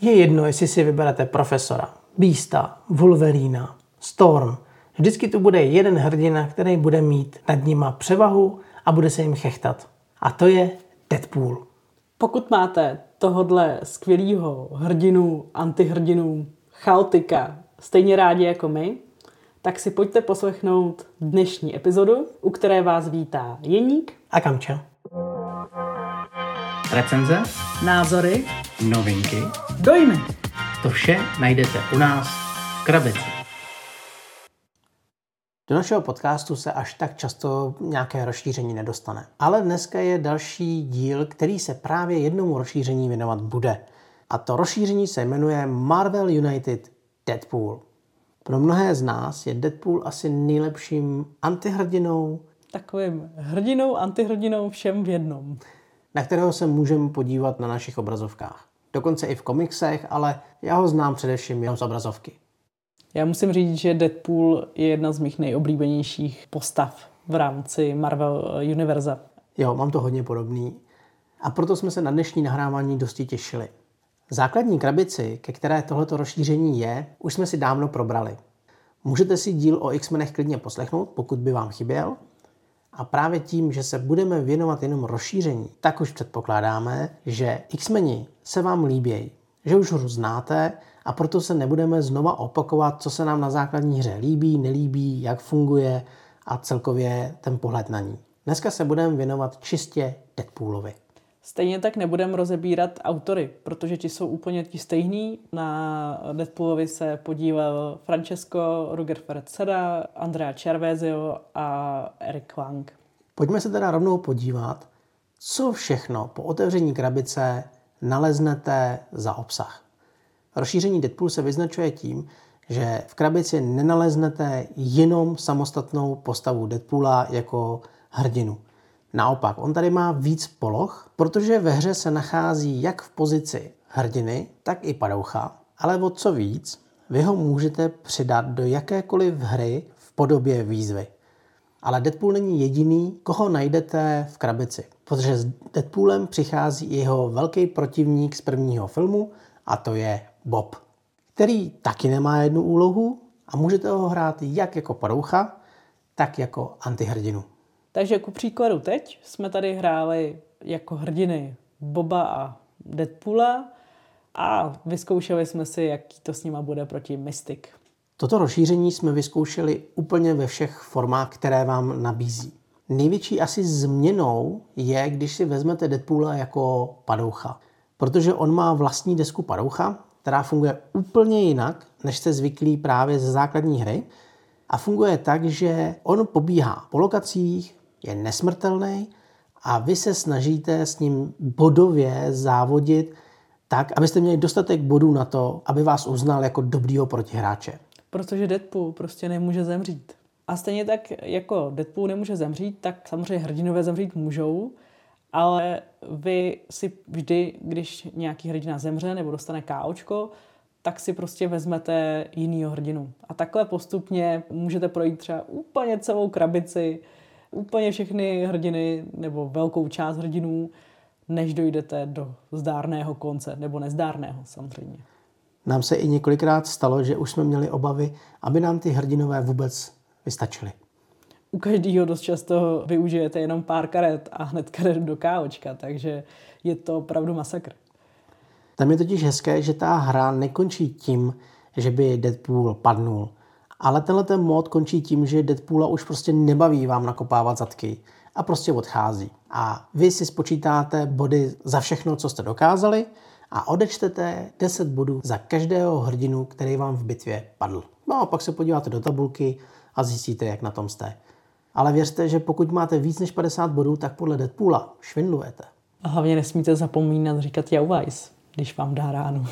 Je jedno, jestli si vyberete profesora, Beasta, Wolverina, Storm. Vždycky tu bude jeden hrdina, který bude mít nad nima převahu a bude se jim chechtat. A to je Deadpool. Pokud máte tohodle skvělého hrdinu, antihrdinu, chaotika stejně rádi jako my, tak si pojďte poslechnout dnešní epizodu, u které vás vítá Jeník a Kamča. Recenze, názory, novinky, dojmy. To vše najdete u nás v krabici. Do našeho podcastu se až tak často nějaké rozšíření nedostane. Ale dneska je další díl, který se právě jednomu rozšíření věnovat bude. A to rozšíření se jmenuje Marvel United Deadpool. Pro mnohé z nás je Deadpool asi nejlepším antihrdinou. Takovým hrdinou, antihrdinou všem v jednom. Na kterého se můžeme podívat na našich obrazovkách. Dokonce i v komiksech, ale já ho znám především jenom z obrazovky. Já musím říct, že Deadpool je jedna z mých nejoblíbenějších postav v rámci Marvel Univerza. Jo, mám to hodně podobný. A proto jsme se na dnešní nahrávání dosti těšili. Základní krabici, ke které tohleto rozšíření je, už jsme si dávno probrali. Můžete si díl o X-menech klidně poslechnout, pokud by vám chyběl. A právě tím, že se budeme věnovat jenom rozšíření, tak už předpokládáme, že X-meni se vám líbějí, že už hru znáte a proto se nebudeme znova opakovat, co se nám na základní hře líbí, nelíbí, jak funguje a celkově ten pohled na ní. Dneska se budeme věnovat čistě Deadpoolovi. Stejně tak nebudeme rozebírat autory, protože ti jsou úplně ti stejní. Na Deadpoolovi se podíval Francesco Ruger Ferretzera, Andrea Cervezio a Eric Wang. Pojďme se teda rovnou podívat, co všechno po otevření krabice naleznete za obsah. Rozšíření Deadpool se vyznačuje tím, že v krabici nenaleznete jenom samostatnou postavu Deadpoola jako hrdinu. Naopak, on tady má víc poloh, protože ve hře se nachází jak v pozici hrdiny, tak i padoucha, ale o co víc, vy ho můžete přidat do jakékoliv hry v podobě výzvy. Ale Deadpool není jediný, koho najdete v krabici, protože s Deadpoolem přichází jeho velký protivník z prvního filmu a to je Bob, který taky nemá jednu úlohu a můžete ho hrát jak jako padoucha, tak jako antihrdinu. Takže ku příkladu teď jsme tady hráli jako hrdiny Boba a Deadpoola a vyzkoušeli jsme si, jaký to s nima bude proti Mystic. Toto rozšíření jsme vyzkoušeli úplně ve všech formách, které vám nabízí. Největší asi změnou je, když si vezmete Deadpoola jako padoucha. Protože on má vlastní desku padoucha, která funguje úplně jinak, než jste zvyklí právě ze základní hry. A funguje tak, že on pobíhá po lokacích, je nesmrtelný a vy se snažíte s ním bodově závodit tak, abyste měli dostatek bodů na to, aby vás uznal jako dobrýho protihráče. Protože Deadpool prostě nemůže zemřít. A stejně tak, jako Deadpool nemůže zemřít, tak samozřejmě hrdinové zemřít můžou, ale vy si vždy, když nějaký hrdina zemře nebo dostane KOčko, tak si prostě vezmete jinýho hrdinu. A takhle postupně můžete projít třeba úplně celou krabici úplně všechny hrdiny nebo velkou část hrdinů, než dojdete do zdárného konce, nebo nezdárného samozřejmě. Nám se i několikrát stalo, že už jsme měli obavy, aby nám ty hrdinové vůbec vystačily. U každého dost často využijete jenom pár karet a hned karet do káočka, takže je to opravdu masakr. Tam je totiž hezké, že ta hra nekončí tím, že by Deadpool padnul, ale tenhle ten mod končí tím, že Deadpoola už prostě nebaví vám nakopávat zadky a prostě odchází. A vy si spočítáte body za všechno, co jste dokázali a odečtete 10 bodů za každého hrdinu, který vám v bitvě padl. No a pak se podíváte do tabulky a zjistíte, jak na tom jste. Ale věřte, že pokud máte víc než 50 bodů, tak podle Deadpoola švindlujete. A hlavně nesmíte zapomínat říkat Jauweiss, když vám dá ránu.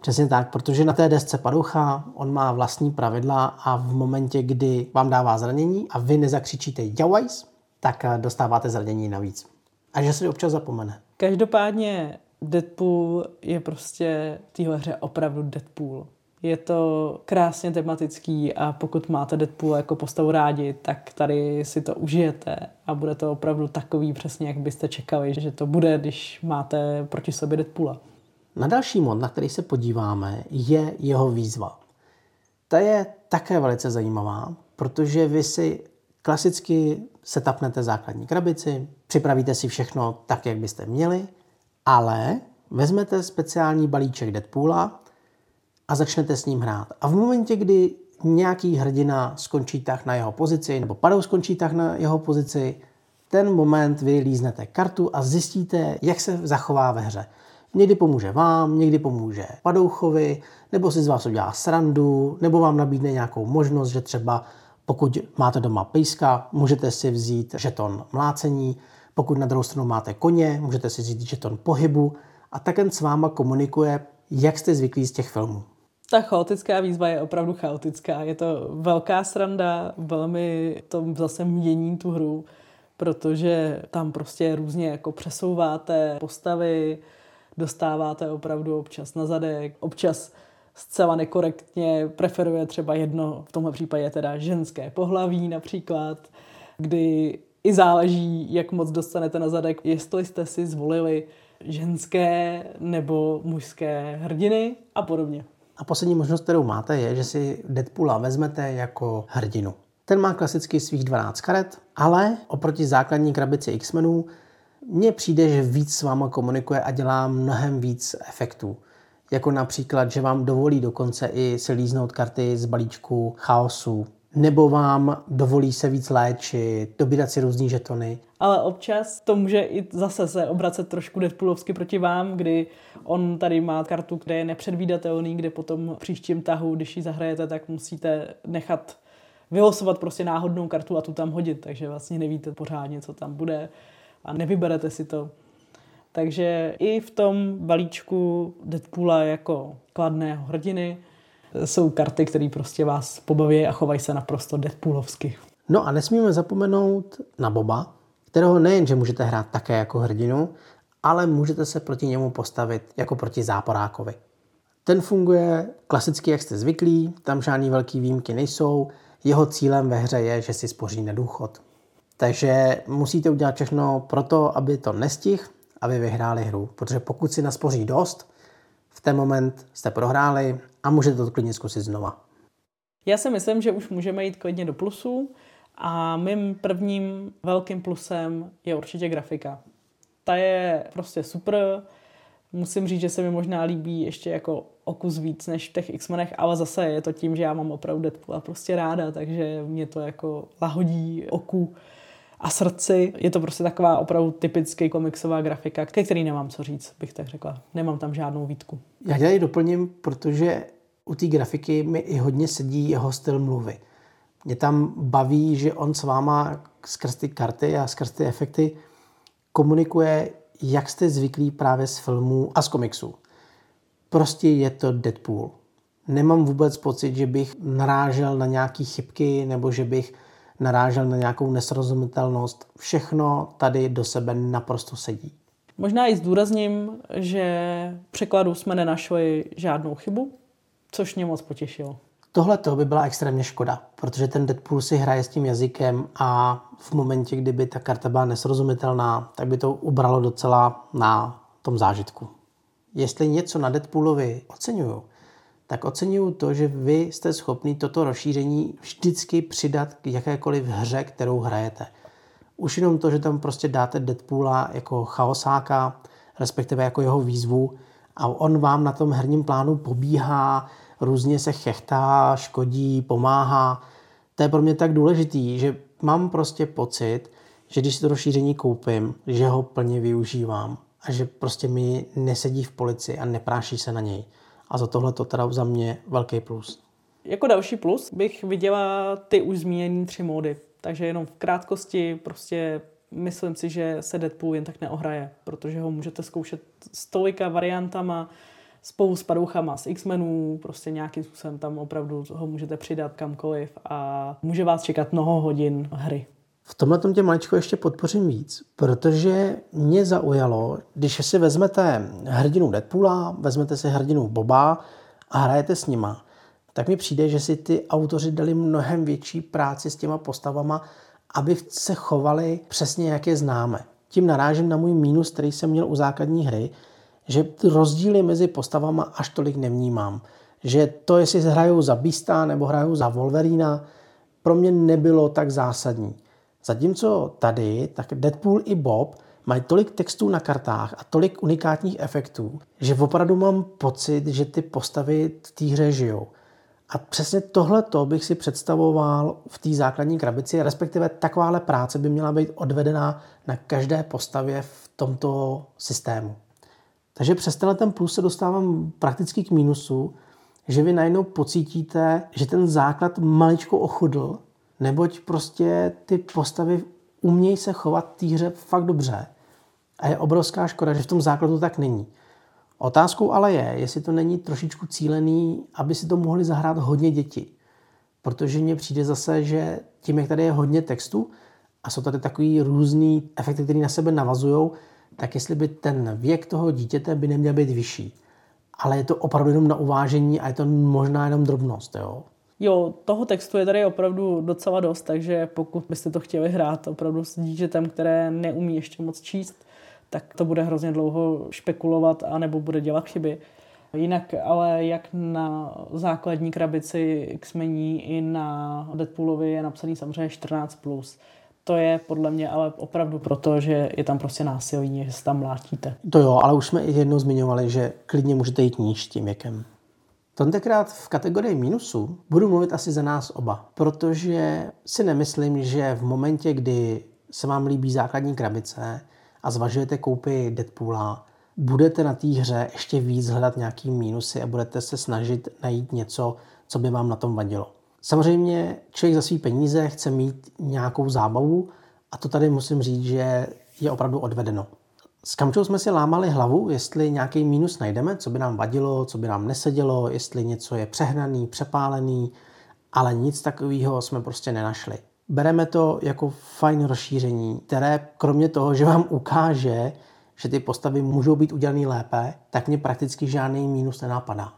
Přesně tak, protože na té desce paducha on má vlastní pravidla a v momentě, kdy vám dává zranění a vy nezakřičíte Jawajs, tak eh, dostáváte zranění navíc. A že se občas zapomene. Každopádně Deadpool je prostě v téhle hře opravdu Deadpool. Je to krásně tematický a pokud máte Deadpool jako postavu rádi, tak tady si to užijete a bude to opravdu takový přesně, jak byste čekali, že to bude, když máte proti sobě Deadpoola. Na další mod, na který se podíváme, je jeho výzva. Ta je také velice zajímavá, protože vy si klasicky setapnete základní krabici, připravíte si všechno tak, jak byste měli, ale vezmete speciální balíček Deadpoola a začnete s ním hrát. A v momentě, kdy nějaký hrdina skončí tak na jeho pozici, nebo padou skončí tak na jeho pozici, ten moment vy líznete kartu a zjistíte, jak se zachová ve hře. Někdy pomůže vám, někdy pomůže padouchovi, nebo si z vás udělá srandu, nebo vám nabídne nějakou možnost, že třeba pokud máte doma pejska, můžete si vzít žeton mlácení, pokud na druhou stranu máte koně, můžete si vzít žeton pohybu a takhle s váma komunikuje, jak jste zvyklí z těch filmů. Ta chaotická výzva je opravdu chaotická. Je to velká sranda, velmi to zase mění tu hru, protože tam prostě různě jako přesouváte postavy, dostáváte opravdu občas na zadek, občas zcela nekorektně preferuje třeba jedno, v tomhle případě teda ženské pohlaví například, kdy i záleží, jak moc dostanete na zadek, jestli jste si zvolili ženské nebo mužské hrdiny a podobně. A poslední možnost, kterou máte, je, že si Deadpoola vezmete jako hrdinu. Ten má klasicky svých 12 karet, ale oproti základní krabici X-menů mně přijde, že víc s váma komunikuje a dělá mnohem víc efektů. Jako například, že vám dovolí dokonce i se líznout karty z balíčku chaosu, nebo vám dovolí se víc léčit, dobírat si různý žetony. Ale občas to může i zase se obracet trošku Deadpoolovsky proti vám, kdy on tady má kartu, kde je nepředvídatelný, kde potom příštím tahu, když ji zahrajete, tak musíte nechat vylosovat prostě náhodnou kartu a tu tam hodit, takže vlastně nevíte pořádně, co tam bude a nevyberete si to. Takže i v tom balíčku Deadpoola jako kladného hrdiny jsou karty, které prostě vás pobaví a chovají se naprosto Deadpoolovsky. No a nesmíme zapomenout na Boba, kterého nejen, že můžete hrát také jako hrdinu, ale můžete se proti němu postavit jako proti záporákovi. Ten funguje klasicky, jak jste zvyklí, tam žádný velký výjimky nejsou, jeho cílem ve hře je, že si spoří na důchod. Takže musíte udělat všechno pro to, aby to nestihl, aby vyhráli hru. Protože pokud si naspoří dost, v ten moment jste prohráli a můžete to klidně zkusit znova. Já si myslím, že už můžeme jít klidně do plusů a mým prvním velkým plusem je určitě grafika. Ta je prostě super. Musím říct, že se mi možná líbí ještě jako o kus víc než v těch X-menech, ale zase je to tím, že já mám opravdu Deadpoola prostě ráda, takže mě to jako lahodí oku a srdci. Je to prostě taková opravdu typický komiksová grafika, ke který nemám co říct, bych tak řekla. Nemám tam žádnou výtku. Já tady doplním, protože u té grafiky mi i hodně sedí jeho styl mluvy. Mě tam baví, že on s váma skrz ty karty a skrz ty efekty komunikuje, jak jste zvyklí právě z filmů a z komiksů. Prostě je to Deadpool. Nemám vůbec pocit, že bych narážel na nějaké chybky nebo že bych narážel na nějakou nesrozumitelnost. Všechno tady do sebe naprosto sedí. Možná i zdůrazním, že v překladu jsme nenašli žádnou chybu, což mě moc potěšilo. Tohle to by byla extrémně škoda, protože ten Deadpool si hraje s tím jazykem a v momentě, kdyby ta karta byla nesrozumitelná, tak by to ubralo docela na tom zážitku. Jestli něco na Deadpoolovi oceňuju, tak oceňuju to, že vy jste schopný toto rozšíření vždycky přidat k jakékoliv hře, kterou hrajete. Už jenom to, že tam prostě dáte Deadpoola jako chaosáka, respektive jako jeho výzvu a on vám na tom herním plánu pobíhá, různě se chechtá, škodí, pomáhá. To je pro mě tak důležitý, že mám prostě pocit, že když si to rozšíření koupím, že ho plně využívám a že prostě mi nesedí v polici a nepráší se na něj. A za tohle to teda za mě velký plus. Jako další plus bych viděla ty už zmíněné tři módy. Takže jenom v krátkosti prostě myslím si, že se Deadpool jen tak neohraje, protože ho můžete zkoušet s tolika variantama, spolu s padouchama z X-menů, prostě nějakým způsobem tam opravdu ho můžete přidat kamkoliv a může vás čekat mnoho hodin hry. V tomhle tom tě maličko ještě podpořím víc, protože mě zaujalo, když si vezmete hrdinu Deadpoola, vezmete si hrdinu Boba a hrajete s nima, tak mi přijde, že si ty autoři dali mnohem větší práci s těma postavama, aby se chovali přesně, jak je známe. Tím narážím na můj mínus, který jsem měl u základní hry, že rozdíly mezi postavama až tolik nevnímám. Že to, jestli hrajou za Beasta nebo hrajou za Wolverina, pro mě nebylo tak zásadní. Zatímco tady, tak Deadpool i Bob mají tolik textů na kartách a tolik unikátních efektů, že opravdu mám pocit, že ty postavy v té hře žijou. A přesně tohleto bych si představoval v té základní krabici, respektive takováhle práce by měla být odvedená na každé postavě v tomto systému. Takže přes tenhle ten plus se dostávám prakticky k mínusu, že vy najednou pocítíte, že ten základ maličko ochudl, neboť prostě ty postavy umějí se chovat hře fakt dobře. A je obrovská škoda, že v tom základu tak není. Otázkou ale je, jestli to není trošičku cílený, aby si to mohli zahrát hodně děti. Protože mně přijde zase, že tím, jak tady je hodně textu a jsou tady takový různý efekty, které na sebe navazují, tak jestli by ten věk toho dítěte by neměl být vyšší. Ale je to opravdu jenom na uvážení a je to možná jenom drobnost. Jo? Jo, toho textu je tady opravdu docela dost, takže pokud byste to chtěli hrát opravdu s dítětem, které neumí ještě moc číst, tak to bude hrozně dlouho špekulovat a nebo bude dělat chyby. Jinak ale jak na základní krabici X-mení i na Deadpoolovi je napsaný samozřejmě 14+. Plus. To je podle mě ale opravdu proto, že je tam prostě násilí, že se tam mlátíte. To jo, ale už jsme jednou zmiňovali, že klidně můžete jít níž tím věkem. Tentokrát v kategorii minusu budu mluvit asi za nás oba, protože si nemyslím, že v momentě, kdy se vám líbí základní krabice a zvažujete koupy Deadpoola, budete na té hře ještě víc hledat nějaký mínusy a budete se snažit najít něco, co by vám na tom vadilo. Samozřejmě člověk za svý peníze chce mít nějakou zábavu a to tady musím říct, že je opravdu odvedeno. S Kamčou jsme si lámali hlavu, jestli nějaký mínus najdeme, co by nám vadilo, co by nám nesedělo, jestli něco je přehnaný, přepálený, ale nic takového jsme prostě nenašli. Bereme to jako fajn rozšíření, které kromě toho, že vám ukáže, že ty postavy můžou být udělané lépe, tak mě prakticky žádný mínus nenapadá.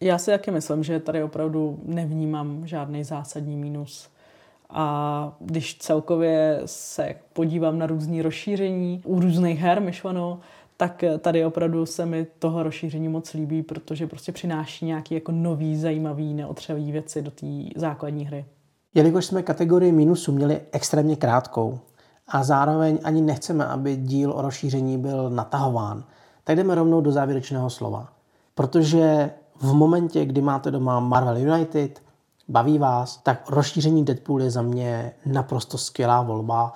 Já si taky myslím, že tady opravdu nevnímám žádný zásadní mínus. A když celkově se podívám na různé rozšíření u různých her myšleno, tak tady opravdu se mi toho rozšíření moc líbí, protože prostě přináší nějaký jako nový, zajímavý, neotřelý věci do té základní hry. Jelikož jsme kategorii minusu měli extrémně krátkou a zároveň ani nechceme, aby díl o rozšíření byl natahován, tak jdeme rovnou do závěrečného slova. Protože v momentě, kdy máte doma Marvel United, baví vás, tak rozšíření Deadpool je za mě naprosto skvělá volba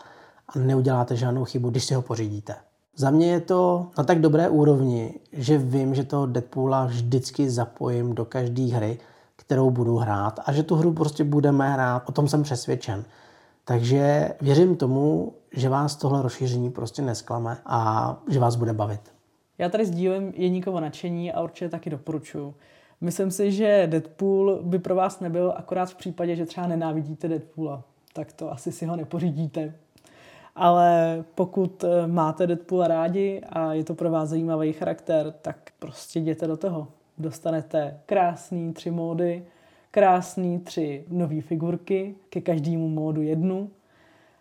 a neuděláte žádnou chybu, když si ho pořídíte. Za mě je to na tak dobré úrovni, že vím, že toho Deadpoola vždycky zapojím do každé hry, kterou budu hrát a že tu hru prostě budeme hrát, o tom jsem přesvědčen. Takže věřím tomu, že vás tohle rozšíření prostě nesklame a že vás bude bavit. Já tady sdílím Jeníkovo nadšení a určitě taky doporučuji. Myslím si, že Deadpool by pro vás nebyl akorát v případě, že třeba nenávidíte Deadpoola. Tak to asi si ho nepořídíte. Ale pokud eh, máte Deadpoola rádi a je to pro vás zajímavý charakter, tak prostě jděte do toho. Dostanete krásný tři módy, krásný tři nové figurky, ke každému módu jednu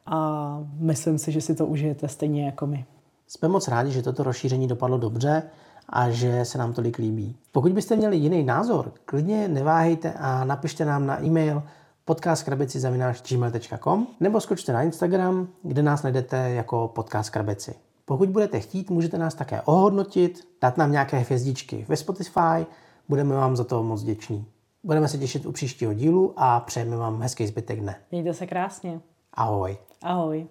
a myslím si, že si to užijete stejně jako my. Jsme moc rádi, že toto rozšíření dopadlo dobře a že se nám tolik líbí. Pokud byste měli jiný názor, klidně neváhejte a napište nám na e-mail podcastkrabici.gmail.com nebo skočte na Instagram, kde nás najdete jako podcast krabici. Pokud budete chtít, můžete nás také ohodnotit, dát nám nějaké hvězdičky ve Spotify, budeme vám za to moc vděční. Budeme se těšit u příštího dílu a přejeme vám hezký zbytek dne. Mějte se krásně. Ahoj. Ahoj.